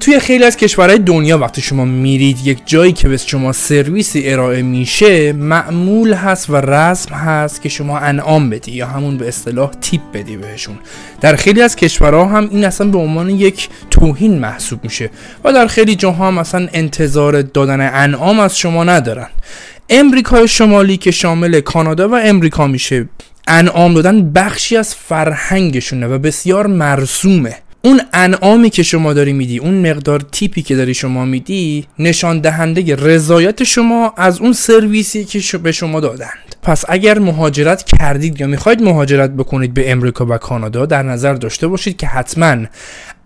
توی خیلی از کشورهای دنیا وقتی شما میرید یک جایی که به شما سرویسی ارائه میشه معمول هست و رسم هست که شما انعام بدی یا همون به اصطلاح تیپ بدی بهشون. در خیلی از کشورها هم این اصلا به عنوان یک توهین محسوب میشه و در خیلی جاها هم اصلا انتظار دادن انعام از شما ندارن. امریکای شمالی که شامل کانادا و امریکا میشه انعام دادن بخشی از فرهنگشونه و بسیار مرسومه. اون انعامی که شما داری میدی اون مقدار تیپی که داری شما میدی نشان دهنده رضایت شما از اون سرویسی که به شما دادند. پس اگر مهاجرت کردید یا می‌خواید مهاجرت بکنید به امریکا و کانادا در نظر داشته باشید که حتما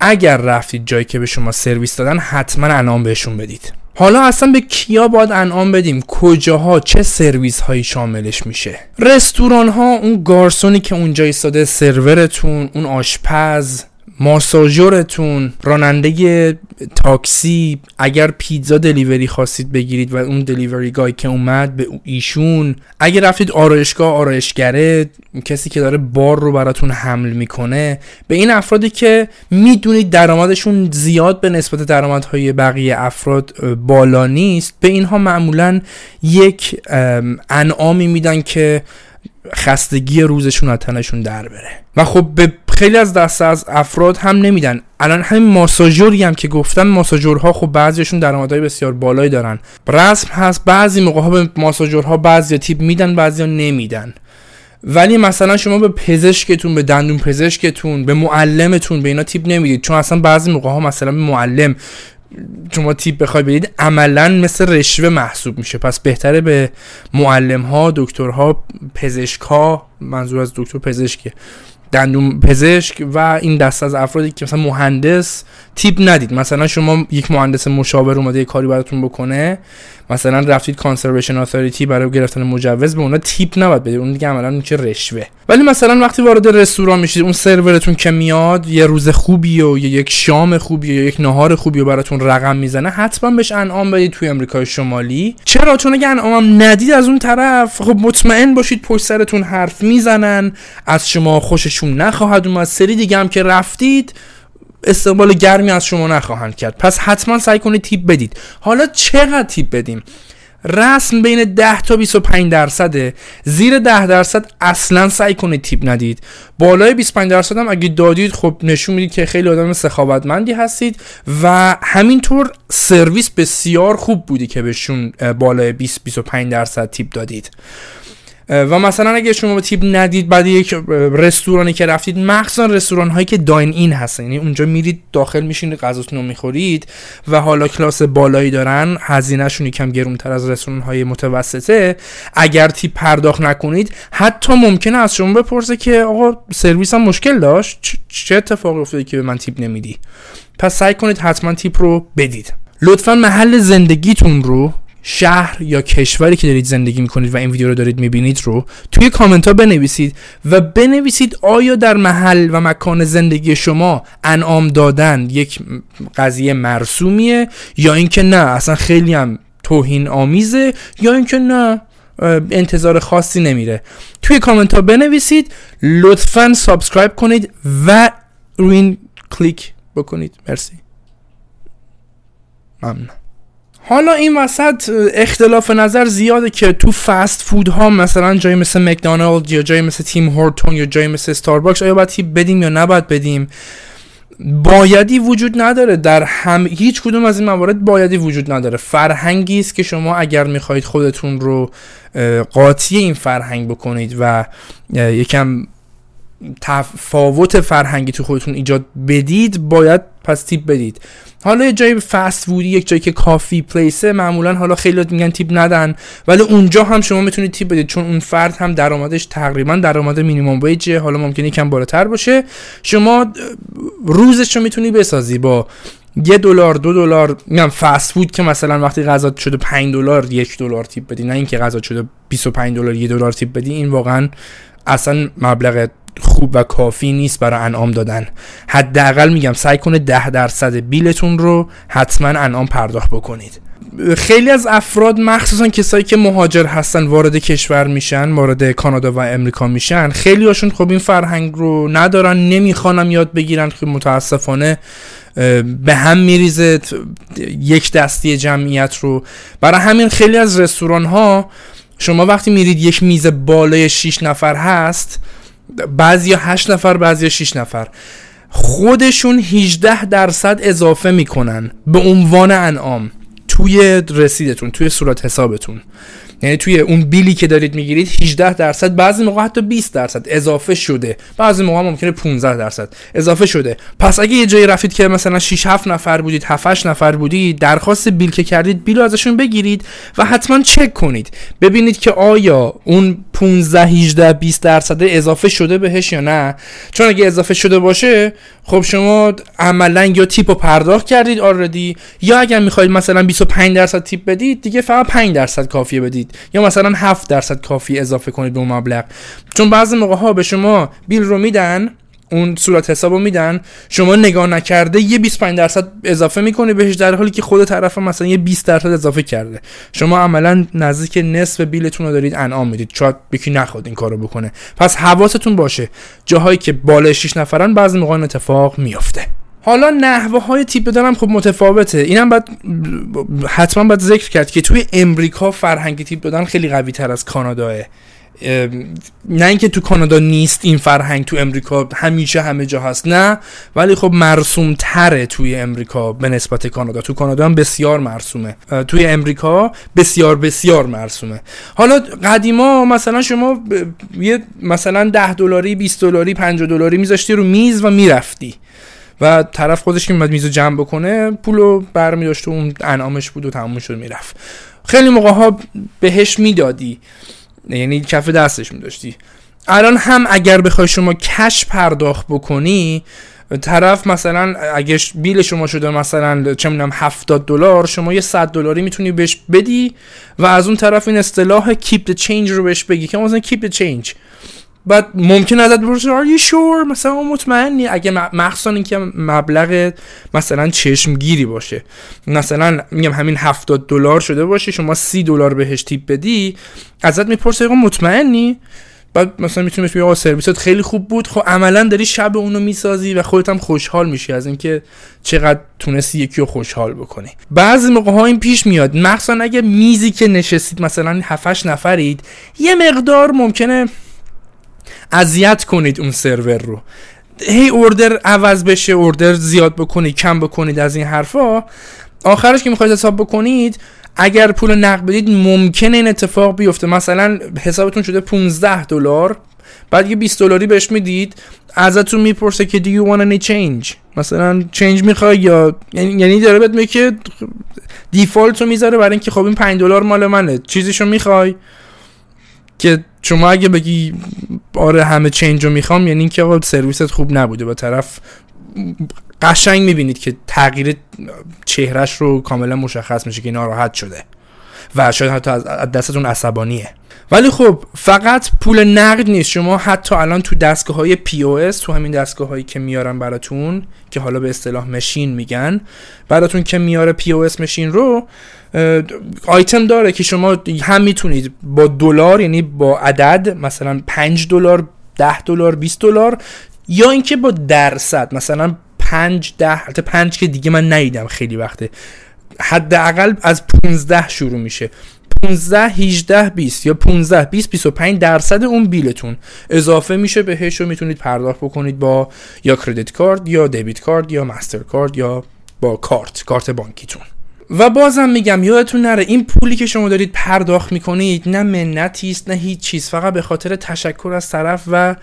اگر رفتید جایی که به شما سرویس دادن حتما انعام بهشون بدید. حالا اصلا به کیا باید انعام بدیم؟ کجاها؟ چه سرویس هایی شاملش میشه؟ رستوران ها اون گارسونی که اونجا ایستاده سرورتون اون آشپز ماساژورتون راننده تاکسی اگر پیتزا دلیوری خواستید بگیرید و اون دلیوری گای که اومد به ایشون اگر رفتید آرایشگاه آرایشگره کسی که داره بار رو براتون حمل می‌کنه به این افرادی که می‌دونید درآمدشون زیاد به نسبت درآمدهای بقیه افراد بالا نیست به اینها معمولا یک انعامی میدن که خستگی روزشون از تنشون در بره. و خب به خیلی از دسته از افراد هم نمیدن. الان همین ماساژوری هم که گفتم ماساژورها خب بعضیشون درآمدهای بسیار بالایی دارن. رسم هست بعضی موقع ها به ماساژورها بعضی تیپ میدن بعضی نمیدن. ولی مثلا شما به پزشکتون به دندون پزشکتون به معلمتون به اینا تیپ نمی‌دید. چون اصلا بعضی موقع ها مثلا معلم شما تیپ بخوای بدید عملا مثل رشوه محسوب میشه. پس بهتره به معلم ها دکترها پزشک ها منظور از دکتر پزشکه. دندون پزشک و این دست از افرادی که مثلا مهندس tip ندید. مثلا شما یک مهندس مشاور اومده کاری براتون بکنه مثلا رفتید conservation authority برای گرفتن مجوز به اونا tip نباید بدید. اون دیگه عملا میشه رشوه. ولی مثلا وقتی وارد رستوران میشید اون سرورتون که میاد یه روز خوبی و یا یک شام خوبی یا یک نهار خوبی و براتون رقم می‌زنه حتما بهش انعام بدید توی امریکای شمالی. چرا؟ چون اگه انعام ندید از اون طرف خب مطمئن باشید پشت سرتون حرف می‌زنن از شما خوششون نخواهد اومد. سری دیگه هم که رفتید استقبال گرمی از شما نخواهند کرد. پس حتما سعی کنید تیپ بدید. حالا چقدر تیپ بدیم؟ رسم بین 10 تا 25 درصده زیر 10 درصد اصلا سعی کنید تیپ ندید. بالای 25 درصد هم اگه دادید خب نشون می‌دید که خیلی آدم سخاوتمندی هستید و همینطور سرویس بسیار خوب بودی که بهشون بالای 20 25 درصد تیپ دادید. و مثلا اگه شما به تیپ ندید بعد یک رستورانی که رفتید مخصوصا رستوران هایی که داین این هستن. یعنی اونجا میرید داخل میشین غذاتون رو می‌خورید و حالا کلاس بالایی دارن هزینهشون یکم گرونتر از رستوران های متوسطه. اگر تیپ پرداخت نکنید حتی ممکنه از شما بپرسه که آقا سرویس هم مشکل داشت؟ چه اتفاقی افتاده که به من تیپ نمیدی؟ پس سعی کنید حتما تیپ رو بدید. لطفا محل زندگیتون رو شهر یا کشوری که دارید زندگی می‌کنید و این ویدیو رو دارید می‌بینید رو توی کامنت ها بنویسید و بنویسید آیا در محل و مکان زندگی شما انعام دادن یک قضیه مرسومیه یا اینکه نه اصلا خیلی هم توهین آمیزه یا اینکه نه انتظار خاصی نمیره. توی کامنت ها بنویسید لطفا subscribe کنید و روی این کلیک بکنید. مرسی. ممنون. حالا این وسط اختلاف نظر زیاده که تو فست فود ها مثلا جایی مثل مکدونالد یا جایی مثل تیم هورتون یا جایی مثل ستارباکس آیا باید بدیم یا نباید بدیم؟ بایدی وجود نداره در هم هیچ کدوم از این موارد بایدی وجود نداره. فرهنگی است که شما اگر می‌خواهید خودتون رو قاطی این فرهنگ بکنید و یکم تفاوت فرهنگی تو خودتون ایجاد بدید باید پس tip بدید. حالا یه جای فست فودی یک جایی که کافی پلیسه معمولا حالا خیلی میگن تیپ ندن ولی اونجا هم شما می‌تونید تیپ بدید چون اون فرد هم درآمدش تقریبا درآمد مینیمم ویجه حالا ممکنه یکم بالاتر باشه. شما روزش رو می‌تونی بسازی با یه دلار دو دلار میگم فست فود که مثلا وقتی غذا شده 5 دلار یک دلار تیپ بدی نه اینکه غذا شده 25 دلار یک دلار تیپ بدی این واقعا اصلا مبلغ خوب و کافی نیست برای انعام دادن. حداقل میگم سعی کنه ده درصد بیلتون رو حتما انعام پرداخت بکنید. خیلی از افراد مخصوصا کسایی که مهاجر هستن وارد کشور میشن وارد کانادا و امریکا میشن خیلی هاشون خب این فرهنگ رو ندارن نمی‌خوانم یاد بگیرن. که متاسفانه به هم میریزه یک دستی جمعیت رو. برای همین خیلی از رستوران ها شما وقتی میرید یک میز بالای 6 نفر هست بعضی 8 نفر بعضی 6 نفر. خودشون 18 درصد اضافه می‌کنن به عنوان انعام توی رسیدتون توی صورت حسابتون. یعنی توی اون بیلی که دارید می‌گیرید 18 درصد بعضی موقع حتی 20 درصد اضافه شده. بعضی موقع ممکنه 15 درصد اضافه شده. پس اگه یه جایی رفتید که مثلا 6 7 نفر بودید 7 8 نفر بودید درخواست بیل که کردید بیل ازشون بگیرید و حتما چک کنید. ببینید که آیا اون 15 18 20 درصد اضافه شده بهش یا نه. چون اگه اضافه شده باشه خب شما عملا یا تیپ رو پرداخت کردید آردی یا اگر می‌خواید مثلا 25 درصد تیپ بدید دیگه فقط 5 درصد کافیه بدید. یا مثلا 7 درصد کافی اضافه کنید به اون مبلغ. چون بعضی موقع ها به شما بیل رو میدن اون صورت حساب رو میدن شما نگاه نکرده یه 25 درصد اضافه می‌کنی بهش در حالی که خود طرف مثلا یه 20 درصد اضافه کرده. شما عملا نزدیک نصف بیلتون رو دارید انعام می‌دید. شاید یکی نخواد این کارو بکنه. پس حواستون باشه. جاهایی که بالای 6 نفرن بعضی موقع اتفاق میافته. حالا نحوه های تیپ دادن خب متفاوته. اینم باید حتما باید ذکر کرد که توی امریکا فرهنگ تیپ دادن خیلی قوی تر از کاناداه. نه اینکه تو کانادا نیست این فرهنگ تو امریکا همیشه همه جا هست نه. ولی خب مرسوم تره توی امریکا به نسبت کانادا. تو کانادا هم بسیار مرسومه. توی امریکا بسیار بسیار مرسومه. حالا قدیما مثلا شما یه مثلا 10 دلاری 20 دلاری 50 دلاری میذاشتی رو میز و می‌رفتی. و طرف خودش که میاد میزو جمع بکنه پولو برمی داشت و اون انعامش بود و تموم شد می‌رفت. خیلی موقع ها بهش می‌دادی یعنی کف دستش میداشتی. الان هم اگر بخوای شما کش پرداخت بکنی طرف مثلا اگه بیل شما شده مثلا چه می‌دونم 70 دلار شما یه 100 دلاری می‌تونی بهش بدی و از اون طرف این اصطلاح the change رو بهش بگی که مثلا the change. بعد ممکن ازت بپرسه are you sure? مثلا مطمئنی. اگه مخصوصا اینکه مبلغ مثلا چشمگیری باشه. مثلا میگم همین 70 دلار شده باشه شما 30 دلار بهش تیپ بدی ازت می‌پرسه آقا مطمئنی؟ بعد مثلا می‌تونی بگی آقا سرویست خیلی خوب بود خب عملا داری شب اونو می‌سازی و خودت هم خوشحال میشی از اینکه چقدر تونستی یکی رو خوشحال بکنی. بعضی موقع ها این پیش میاد. مخصوصا اگه میزی که نشستید مثلا 7 نفرید یه مقدار ممکنه اذیت کنید اون سرور رو. هی اوردر عوض بشه اوردر زیاد بکنید کم بکنید از این حرفا. آخرش که می‌خواید حساب بکنید اگر پول نقد بدید ممکنه این اتفاق بیفته. مثلا حسابتون شده 15 دلار بعد یه 20 دلاری بهش می‌دید ازتون می‌پرسه که do you want any change مثلا چنج می‌خوای یا یعنی, یعنی داره بهت میگه که دیفالت رو می‌ذاره برای اینکه خب این 5 دلار مال منه. چیزیشو می‌خوای؟ که شما اگه بگی آره همه چنج رو می‌خوام یعنی اینکه آقا سرویست خوب نبوده. با طرف قشنگ می‌بینید که تغییر چهرش رو کاملا مشخص میشه که ناراحت شده و شاید حتی از دستتون عصبانیه. ولی خب فقط پول نقد نیست. شما حتی الان تو دستگاه های POS تو همین دستگاه هایی که میارن براتون که حالا به اصطلاح مشین میگن براتون که میاره POS مشین رو آیتم داره که شما هم می‌تونید با دلار یعنی با عدد مثلا 5 دلار 10 دلار 20 دلار یا اینکه با درصد مثلا 5 10 البته 5 که دیگه من ندیدم خیلی وقته حداقل از 15 شروع میشه. 15 18 20 یا 15 20 25 درصد اون بیلتون اضافه میشه بهش و می‌تونید پرداخت بکنید با یا کردیت کارت یا دیبیت کارت یا مستر کارت یا با کارت کارت بانکیتون. و بازم میگم یادتون نره این پولی که شما دارید پرداخت می‌کنید نه منتی است نه هیچ چیز فقط به خاطر تشکر از طرف و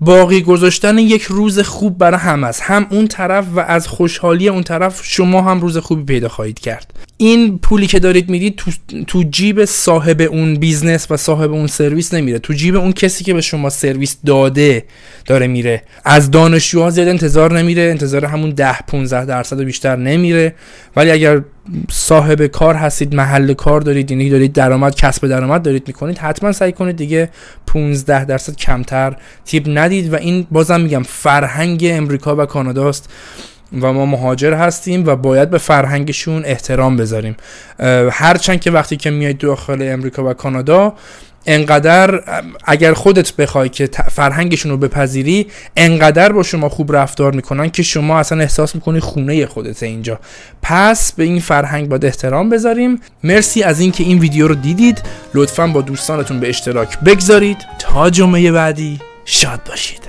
باقی گذاشتن یک روز خوب برای هم است. هم اون طرف و از خوشحالی اون طرف شما هم روز خوبی پیدا خواهید کرد. این پولی که دارید می‌دید تو, تو جیب صاحب اون business و صاحب اون سرویس نمیره. تو جیب اون کسی که به شما سرویس داده داره میره. از دانشجوها زیاد انتظار نمیره. انتظار همون 10 15 درصد و بیشتر نمیره. ولی اگر صاحب کار هستید محل کار دارید یعنی دارید درآمد کسب درآمد دارید می‌کنید حتما سعی کنید دیگه 15 درصد کمتر tip ندید. و این بازم میگم فرهنگ امریکا و کاناداست. و ما مهاجر هستیم و باید به فرهنگشون احترام بذاریم. هرچند که وقتی که میاید داخل امریکا و کانادا انقدر اگر خودت بخوای که فرهنگشون رو بپذیری انقدر با شما خوب رفتار می‌کنن که شما اصلا احساس می‌کنی خونه خودت اینجا. پس به این فرهنگ باید احترام بذاریم. مرسی از اینکه این ویدیو رو دیدید. لطفا با دوستانتون به اشتراک بگذارید. تا جمعه بعدی شاد باشید.